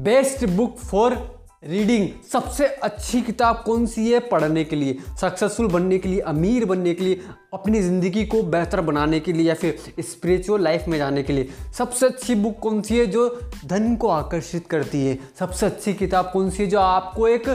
Best book for reading. सबसे अच्छी किताब कौन सी है पढ़ने के लिए? सक्सेसफुल बनने के लिए, अमीर बनने के लिए, अपनी ज़िंदगी को बेहतर बनाने के लिए या फिर स्पिरिचुअल लाइफ में जाने के लिए। सबसे अच्छी बुक कौन सी है जो धन को आकर्षित करती है? सबसे अच्छी किताब कौन सी है जो आपको एक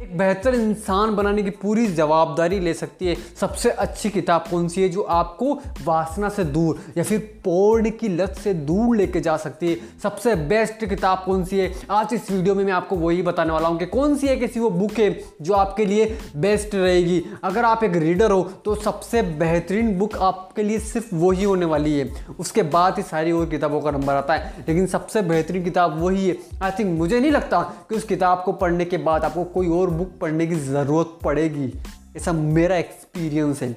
एक बेहतर इंसान बनाने की पूरी जवाबदारी ले सकती है। सबसे अच्छी किताब कौन सी है जो आपको वासना से दूर या फिर पोर्ण की लत से दूर लेके जा सकती है? सबसे बेस्ट किताब कौन सी है? आज इस वीडियो में मैं आपको वही बताने वाला हूँ कि कौन सी एक ऐसी वो बुक है जो आपके लिए बेस्ट रहेगी। अगर आप एक रीडर हो तो सबसे बेहतरीन बुक आपके लिए सिर्फ़ वही होने वाली है। उसके बाद ही सारी और किताबों का नंबर आता है। लेकिन सबसे बेहतरीन किताब वही है। आई थिंक मुझे नहीं लगता कि उस किताब को पढ़ने के बाद आपको कोई और और बुक पढ़ने की ज़रूरत पड़ेगी। ऐसा मेरा एक्सपीरियंस है।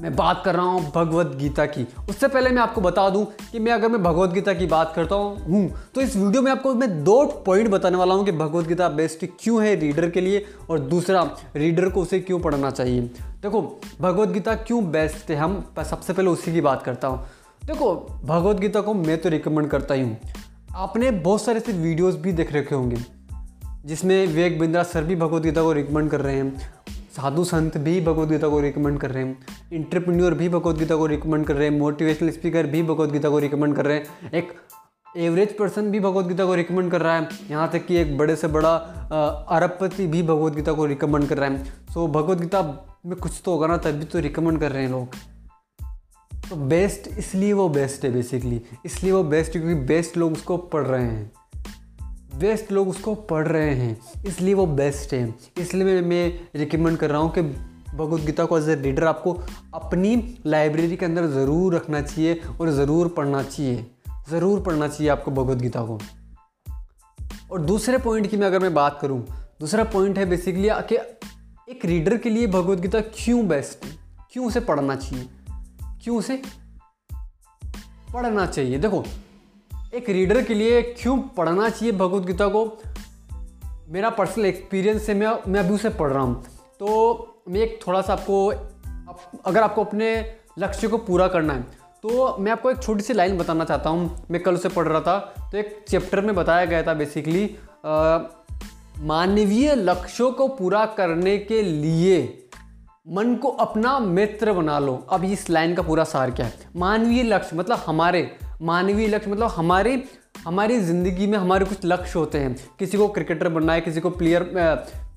मैं बात कर रहा हूँ भगवत गीता की। उससे पहले मैं आपको बता दूँ कि मैं अगर मैं भगवत गीता की बात करता हूँ तो इस वीडियो में आपको मैं दो पॉइंट बताने वाला हूँ कि भगवत गीता बेस्ट क्यों है रीडर के लिए और दूसरा रीडर को उसे क्यों पढ़ना चाहिए। देखो, भगवत गीता क्यों बेस्ट है? हम सबसे पहले उसी की बात करता हूँ। देखो, भगवत गीता को मैं तो रिकमेंड करता ही हूँ। आपने बहुत सारे ऐसे वीडियोज़ भी देख रखे होंगे। जिसमें विवेक बिंद्रा सर भी भगवदगीता को रिकमेंड कर रहे हैं। साधु संत भी भगवदगीता को रिकमेंड कर रहे हैं। इंटरप्रेन्योर भी भगवदगीता को रिकमेंड कर रहे हैं। मोटिवेशनल स्पीकर भी भगवदगीता को रिकमेंड कर रहे हैं। एक एवरेज पर्सन भी भगवदगीता को रिकमेंड कर रहा है। यहाँ तक कि एक बड़े से बड़ा अरबपति भी भगवदगीता को रिकमेंड कर रहा है। सो so, भगवदगीता में कुछ तो होगा ना तभी तो रिकमेंड कर रहे हैं लोग। तो बेस्ट इसलिए वो बेस्ट है बेसिकली इसलिए वो बेस्ट क्योंकि बेस्ट लोग उसको पढ़ रहे हैं। बेस्ट लोग उसको पढ़ रहे हैं। इसलिए वो बेस्ट है। इसलिए मैं मैं रिकमेंड कर रहा हूँ कि भगवत गीता को एज ए रीडर आपको अपनी लाइब्रेरी के अंदर ज़रूर रखना चाहिए और ज़रूर पढ़ना चाहिए। ज़रूर पढ़ना चाहिए आपको भगवत गीता को। और दूसरे पॉइंट की मैं अगर मैं बात करूँ, दूसरा पॉइंट है बेसिकली कि एक रीडर के लिए भगवत गीता क्यों बेस्ट है? क्यों उसे पढ़ना चाहिए? क्यों उसे पढ़ना चाहिए? देखो एक रीडर के लिए क्यों पढ़ना चाहिए भगवत गीता को? मेरा पर्सनल एक्सपीरियंस है मैं मैं अभी उसे पढ़ रहा हूँ। तो मैं एक थोड़ा सा आपको अगर आपको अपने लक्ष्य को पूरा करना है तो मैं आपको एक छोटी सी लाइन बताना चाहता हूँ। मैं कल उसे पढ़ रहा था तो एक चैप्टर में बताया गया था बेसिकली मानवीय लक्ष्यों को पूरा करने के लिए मन को अपना मित्र बना लो। अब इस लाइन का पूरा सार क्या है? मानवीय लक्ष्य मतलब हमारे मानवीय लक्ष्य मतलब हमारी हमारी ज़िंदगी में हमारे कुछ लक्ष्य होते हैं। किसी को क्रिकेटर बनना है, किसी को प्लेयर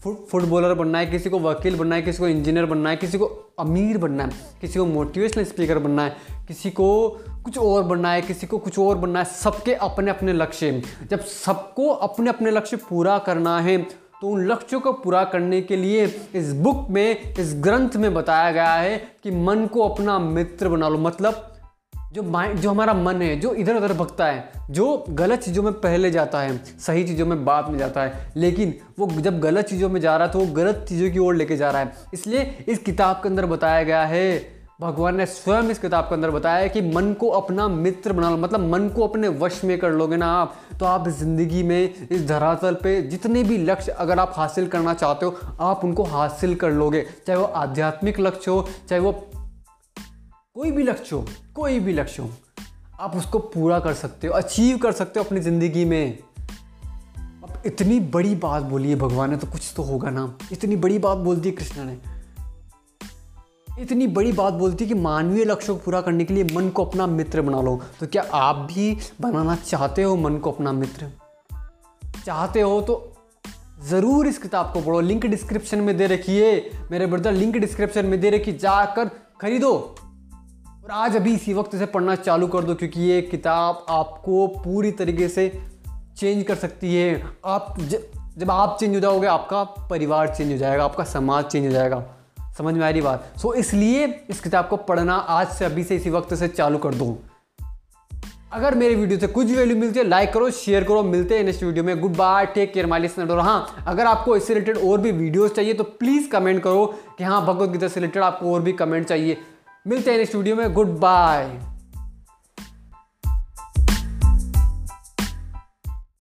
फुटबॉलर बनना है, किसी को वकील बनना है, किसी को इंजीनियर बनना है, किसी को अमीर बनना है, किसी को मोटिवेशनल स्पीकर बनना है, किसी को कुछ और बनना है, किसी को कुछ और बनना है। सबके अपने अपने लक्ष्य जब सबको अपने अपने लक्ष्य पूरा करना है तो उन लक्ष्यों को पूरा करने के लिए इस बुक में, इस ग्रंथ में बताया गया है कि मन को अपना मित्र बना लो। मतलब जो माइंड जो हमारा मन है, जो इधर उधर भगता है, जो गलत चीज़ों में पहले जाता है, सही चीज़ों में बाद में जाता है, लेकिन वो जब गलत चीज़ों में जा रहा है तो वो गलत चीज़ों की ओर लेके जा रहा है। इसलिए इस किताब के अंदर बताया गया है, भगवान ने स्वयं इस किताब के अंदर बताया है कि मन को अपना मित्र बना लो मतलब मन को अपने वश में कर लोगे ना आप तो आप ज़िंदगी में इस धरातल पे जितने भी लक्ष्य अगर आप हासिल करना चाहते हो, आप उनको हासिल कर लोगे, चाहे वो आध्यात्मिक लक्ष्य हो, चाहे वो कोई भी लक्ष्य हो, कोई भी लक्ष्य हो, आप उसको पूरा कर सकते हो अचीव कर सकते हो अपनी ज़िंदगी में। अब इतनी बड़ी बात बोली है भगवान ने तो कुछ तो होगा ना। इतनी बड़ी बात बोल दी कृष्ण ने। इतनी बड़ी बात बोलती है कि मानवीय लक्ष्य को पूरा करने के लिए मन को अपना मित्र बना लो। तो क्या आप भी बनाना चाहते हो मन को अपना मित्र? चाहते हो तो ज़रूर इस किताब को पढ़ो। लिंक डिस्क्रिप्शन में दे रखिए मेरे ब्रदर लिंक डिस्क्रिप्शन में दे रखी जाकर खरीदो। और आज अभी इसी वक्त से पढ़ना चालू कर दो क्योंकि ये किताब आपको पूरी तरीके से चेंज कर सकती है। आप ज, जब आप चेंज हो जाओगे आपका परिवार चेंज हो जाएगा आपका समाज चेंज हो जाएगा। समझ में आ रही बात? सो इसलिए इस किताब को पढ़ना आज से अभी से इसी वक्त से चालू कर दो। अगर मेरे वीडियो से कुछ वैल्यू मिलती है लाइक करो शेयर करो मिलते हैं नेक्स्ट वीडियो में। Good bye take care my listener हाँ अगर आपको इससे रिलेटेड और भी वीडियोस चाहिए तो प्लीज़ कमेंट करो कि हाँ भगवत गीता से रिलेटेड आपको और भी कमेंट चाहिए। मिलते हैं स्टूडियो में। Good bye